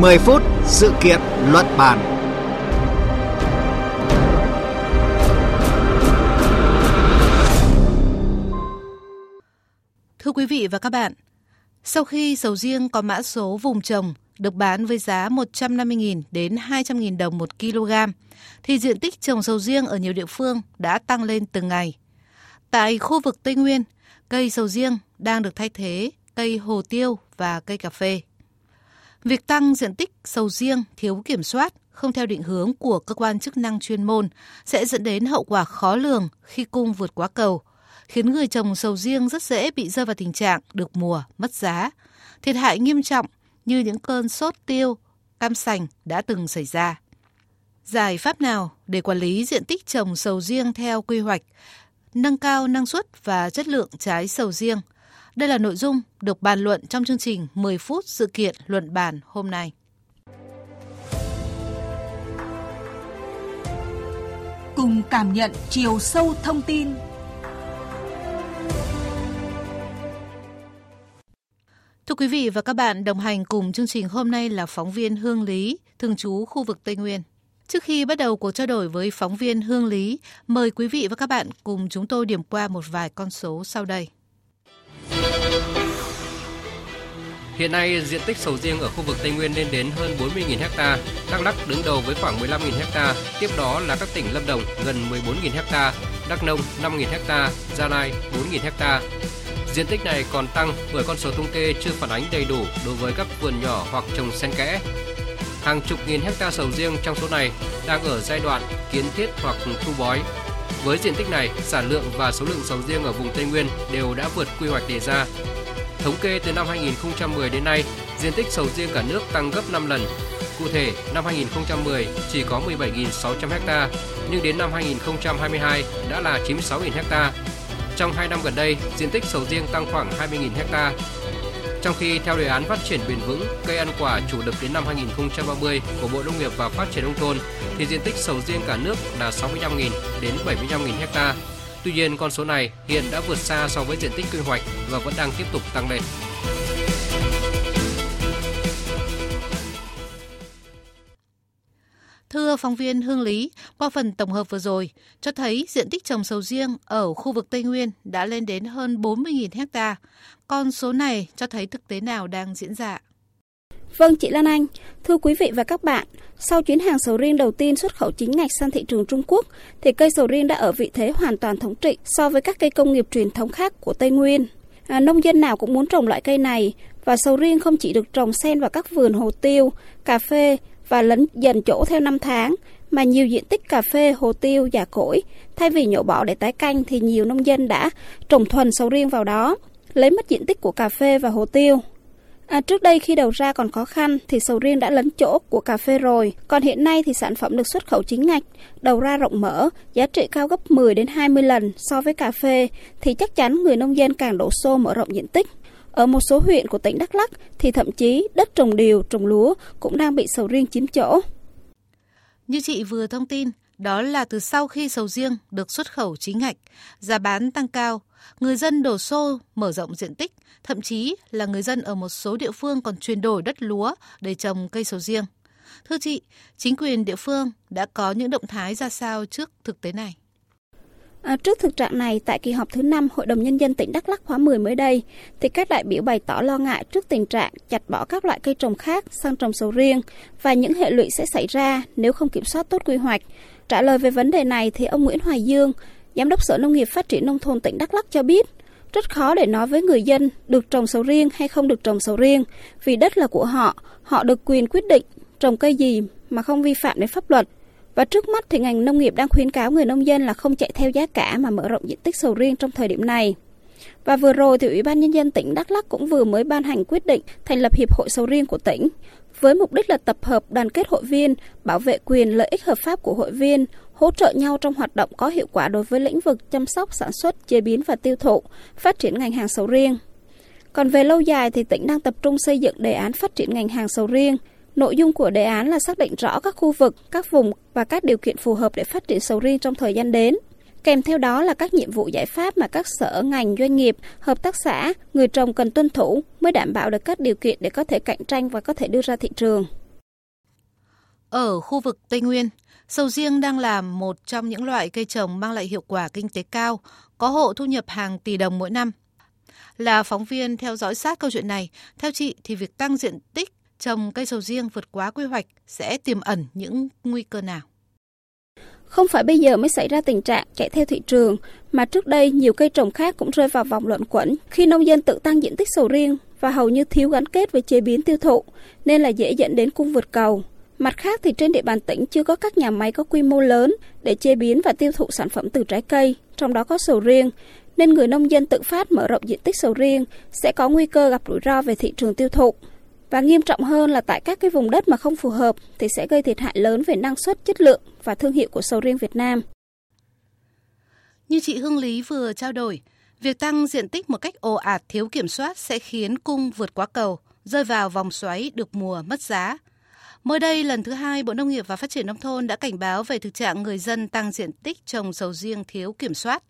10 phút sự kiện luận bàn. Thưa quý vị và các bạn, sau khi sầu riêng có mã số vùng trồng được bán với giá 150.000 đến 200.000 đồng một kg, thì diện tích trồng sầu riêng ở nhiều địa phương đã tăng lên từng ngày. Tại khu vực Tây Nguyên, cây sầu riêng đang được thay thế cây hồ tiêu và cây cà phê. Việc tăng diện tích sầu riêng thiếu kiểm soát, không theo định hướng của cơ quan chức năng chuyên môn sẽ dẫn đến hậu quả khó lường khi cung vượt quá cầu, khiến người trồng sầu riêng rất dễ bị rơi vào tình trạng được mùa, mất giá, thiệt hại nghiêm trọng như những cơn sốt tiêu, cam sành đã từng xảy ra. Giải pháp nào để quản lý diện tích trồng sầu riêng theo quy hoạch, nâng cao năng suất và chất lượng trái sầu riêng? Đây là nội dung được bàn luận trong chương trình 10 phút sự kiện luận bàn hôm nay. Cùng cảm nhận chiều sâu thông tin Thưa quý vị và các bạn, đồng hành cùng chương trình hôm nay là phóng viên Hương Lý, thường trú khu vực Tây Nguyên. Trước khi bắt đầu cuộc trao đổi với phóng viên Hương Lý, mời quý vị và các bạn cùng chúng tôi điểm qua một vài con số sau đây. Hiện nay, diện tích sầu riêng ở khu vực Tây Nguyên lên đến hơn 40.000 ha, Đắk Lắk đứng đầu với khoảng 15.000 ha, tiếp đó là các tỉnh Lâm Đồng gần 14.000 ha, Đắk Nông 5.000 ha, Gia Lai 4.000 ha. Diện tích này còn tăng bởi con số thống kê chưa phản ánh đầy đủ đối với các vườn nhỏ hoặc trồng xen kẽ. Hàng chục nghìn hecta sầu riêng trong số này đang ở giai đoạn kiến thiết hoặc thu bói. Với diện tích này, sản lượng và số lượng sầu riêng ở vùng Tây Nguyên đều đã vượt quy hoạch đề ra. Thống kê từ năm 2010 đến nay, diện tích sầu riêng cả nước tăng gấp 5 lần. Cụ thể, năm 2010 chỉ có 17.600 ha, nhưng đến năm 2022 đã là 96.000 ha, trong 2 năm gần đây, diện tích sầu riêng tăng khoảng 20.000 ha. Trong khi theo đề án phát triển bền vững, cây ăn quả chủ lực đến năm 2030 của Bộ Nông nghiệp và Phát triển nông thôn thì diện tích sầu riêng cả nước là 65.000 đến 75.000 ha. Tuy nhiên, con số này hiện đã vượt xa so với diện tích quy hoạch và vẫn đang tiếp tục tăng lên. Thưa phóng viên Hương Lý, qua phần tổng hợp vừa rồi, cho thấy diện tích trồng sầu riêng ở khu vực Tây Nguyên đã lên đến hơn 40.000 hecta. Con số này cho thấy thực tế nào đang diễn ra? Vâng, chị Lan Anh. Thưa quý vị và các bạn, sau chuyến hàng sầu riêng đầu tiên xuất khẩu chính ngạch sang thị trường Trung Quốc, thì cây sầu riêng đã ở vị thế hoàn toàn thống trị so với các cây công nghiệp truyền thống khác của Tây Nguyên. À, nông dân nào cũng muốn trồng loại cây này và sầu riêng không chỉ được trồng xen vào các vườn hồ tiêu, cà phê và lấn dần chỗ theo năm tháng, mà nhiều diện tích cà phê, hồ tiêu, già cỗi, thay vì nhổ bỏ để tái canh thì nhiều nông dân đã trồng thuần sầu riêng vào đó, lấy mất diện tích của cà phê và hồ tiêu. À, trước đây khi đầu ra còn khó khăn thì sầu riêng đã lấn chỗ của cà phê rồi, còn hiện nay thì sản phẩm được xuất khẩu chính ngạch, đầu ra rộng mở, giá trị cao gấp 10 đến 20 lần so với cà phê thì chắc chắn người nông dân càng đổ xô mở rộng diện tích. Ở một số huyện của tỉnh Đắk Lắk thì thậm chí đất trồng điều, trồng lúa cũng đang bị sầu riêng chiếm chỗ. Như chị vừa thông tin, đó là từ sau khi sầu riêng được xuất khẩu chính ngạch, giá bán tăng cao, người dân đổ xô mở rộng diện tích, thậm chí là người dân ở một số địa phương còn chuyển đổi đất lúa để trồng cây sầu riêng. Thưa chị, chính quyền địa phương đã có những động thái ra sao trước thực tế này? À, trước thực trạng này, tại kỳ họp thứ 5 Hội đồng Nhân dân tỉnh Đắk Lắk khóa 10 mới đây, thì các đại biểu bày tỏ lo ngại trước tình trạng chặt bỏ các loại cây trồng khác sang trồng sầu riêng và những hệ lụy sẽ xảy ra nếu không kiểm soát tốt quy hoạch. Trả lời về vấn đề này thì ông Nguyễn Hoài Dương, Giám đốc Sở Nông nghiệp Phát triển Nông thôn tỉnh Đắk Lắk cho biết, rất khó để nói với người dân được trồng sầu riêng hay không được trồng sầu riêng vì đất là của họ, họ được quyền quyết định trồng cây gì mà không vi phạm đến pháp luật. Và trước mắt thì ngành nông nghiệp đang khuyến cáo người nông dân là không chạy theo giá cả mà mở rộng diện tích sầu riêng trong thời điểm này. Và vừa rồi thì Ủy ban Nhân dân tỉnh Đắk Lắk cũng vừa mới ban hành quyết định thành lập Hiệp hội Sầu riêng của tỉnh với mục đích là tập hợp đoàn kết hội viên, bảo vệ quyền lợi ích hợp pháp của hội viên, hỗ trợ nhau trong hoạt động có hiệu quả đối với lĩnh vực chăm sóc, sản xuất, chế biến và tiêu thụ, phát triển ngành hàng sầu riêng. Còn về lâu dài thì tỉnh đang tập trung xây dựng đề án phát triển ngành hàng sầu riêng, Nội dung của đề án là xác định rõ các khu vực, các vùng và các điều kiện phù hợp để phát triển sầu riêng trong thời gian đến. Kèm theo đó là các nhiệm vụ giải pháp mà các sở, ngành, doanh nghiệp, hợp tác xã, người trồng cần tuân thủ mới đảm bảo được các điều kiện để có thể cạnh tranh và có thể đưa ra thị trường. Ở khu vực Tây Nguyên, sầu riêng đang là một trong những loại cây trồng mang lại hiệu quả kinh tế cao, có hộ thu nhập hàng tỷ đồng mỗi năm. Là phóng viên theo dõi sát câu chuyện này, theo chị thì việc tăng diện tích trồng cây sầu riêng vượt quá quy hoạch sẽ tiềm ẩn những nguy cơ nào? Không phải bây giờ mới xảy ra tình trạng chạy theo thị trường, mà trước đây nhiều cây trồng khác cũng rơi vào vòng luẩn quẩn khi nông dân tự tăng diện tích sầu riêng và hầu như thiếu gắn kết với chế biến tiêu thụ, nên là dễ dẫn đến cung vượt cầu. Mặt khác thì trên địa bàn tỉnh chưa có các nhà máy có quy mô lớn để chế biến và tiêu thụ sản phẩm từ trái cây, trong đó có sầu riêng, nên người nông dân tự phát mở rộng diện tích sầu riêng sẽ có nguy cơ gặp rủi ro về thị trường tiêu thụ. Và nghiêm trọng hơn là tại các cái vùng đất mà không phù hợp thì sẽ gây thiệt hại lớn về năng suất, chất lượng và thương hiệu của sầu riêng Việt Nam. Như chị Hương Lý vừa trao đổi, việc tăng diện tích một cách ồ ạt thiếu kiểm soát sẽ khiến cung vượt quá cầu, rơi vào vòng xoáy được mùa mất giá. Mới đây, lần thứ hai, Bộ Nông nghiệp và Phát triển Nông thôn đã cảnh báo về thực trạng người dân tăng diện tích trồng sầu riêng thiếu kiểm soát.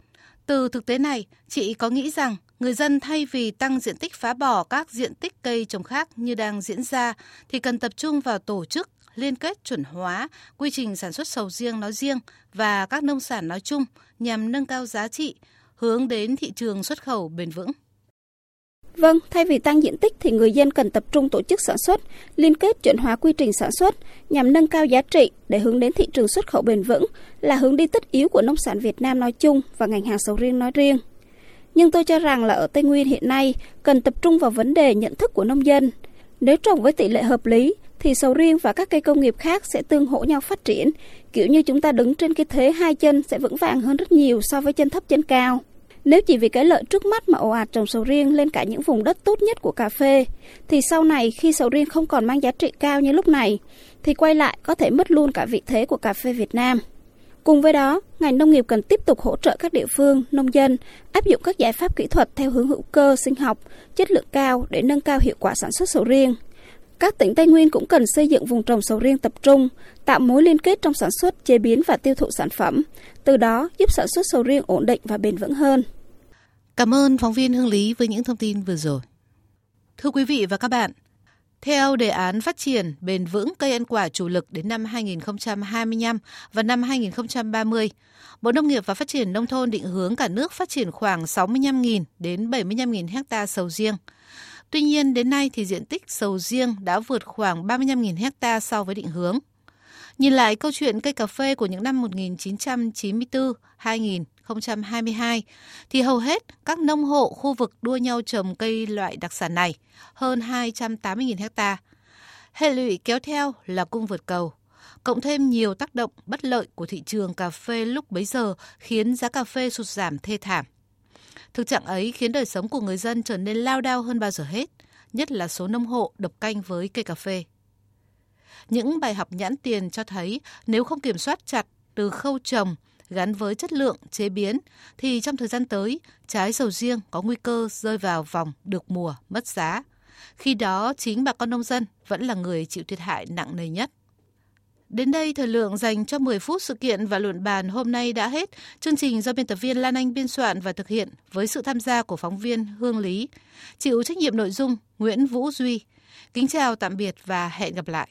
Từ thực tế này, chị có nghĩ rằng người dân thay vì tăng diện tích phá bỏ các diện tích cây trồng khác như đang diễn ra thì cần tập trung vào tổ chức liên kết chuẩn hóa quy trình sản xuất sầu riêng nói riêng và các nông sản nói chung nhằm nâng cao giá trị, hướng đến thị trường xuất khẩu bền vững. Vâng, thay vì tăng diện tích thì người dân cần tập trung tổ chức sản xuất, liên kết chuẩn hóa quy trình sản xuất nhằm nâng cao giá trị để hướng đến thị trường xuất khẩu bền vững là hướng đi tất yếu của nông sản Việt Nam nói chung và ngành hàng sầu riêng nói riêng. Nhưng tôi cho rằng là ở Tây Nguyên hiện nay cần tập trung vào vấn đề nhận thức của nông dân. Nếu trồng với tỷ lệ hợp lý thì sầu riêng và các cây công nghiệp khác sẽ tương hỗ nhau phát triển, kiểu như chúng ta đứng trên cái thế hai chân sẽ vững vàng hơn rất nhiều so với chân thấp chân cao. Nếu chỉ vì cái lợi trước mắt mà ồ ạt trồng sầu riêng lên cả những vùng đất tốt nhất của cà phê, thì sau này khi sầu riêng không còn mang giá trị cao như lúc này, thì quay lại có thể mất luôn cả vị thế của cà phê Việt Nam. Cùng với đó, ngành nông nghiệp cần tiếp tục hỗ trợ các địa phương, nông dân áp dụng các giải pháp kỹ thuật theo hướng hữu cơ, sinh học, chất lượng cao để nâng cao hiệu quả sản xuất sầu riêng. Các tỉnh Tây Nguyên cũng cần xây dựng vùng trồng sầu riêng tập trung, tạo mối liên kết trong sản xuất, chế biến và tiêu thụ sản phẩm, từ đó giúp sản xuất sầu riêng ổn định và bền vững hơn. Cảm ơn phóng viên Hương Lý với những thông tin vừa rồi. Thưa quý vị và các bạn, theo đề án phát triển bền vững cây ăn quả chủ lực đến năm 2025 và năm 2030, Bộ Nông nghiệp và Phát triển Nông thôn định hướng cả nước phát triển khoảng 65.000 đến 75.000 hecta sầu riêng. Tuy nhiên, đến nay thì diện tích sầu riêng đã vượt khoảng 35.000 hecta so với định hướng. Nhìn lại câu chuyện cây cà phê của những năm 1994, 2000, 2022 thì hầu hết các nông hộ khu vực đua nhau trồng cây loại đặc sản này, hơn 280.000 hecta. Hệ lụy kéo theo là cung vượt cầu, cộng thêm nhiều tác động bất lợi của thị trường cà phê lúc bấy giờ khiến giá cà phê sụt giảm thê thảm. Thực trạng ấy khiến đời sống của người dân trở nên lao đao hơn bao giờ hết, nhất là số nông hộ độc canh với cây cà phê. Những bài học nhãn tiền cho thấy nếu không kiểm soát chặt từ khâu trồng gắn với chất lượng chế biến thì trong thời gian tới, trái sầu riêng có nguy cơ rơi vào vòng được mùa mất giá. Khi đó chính bà con nông dân vẫn là người chịu thiệt hại nặng nề nhất. Đến đây, thời lượng dành cho 10 phút sự kiện và luận bàn hôm nay đã hết. Chương trình do biên tập viên Lan Anh biên soạn và thực hiện với sự tham gia của phóng viên Hương Lý. Chịu trách nhiệm nội dung Nguyễn Vũ Duy. Kính chào tạm biệt và hẹn gặp lại.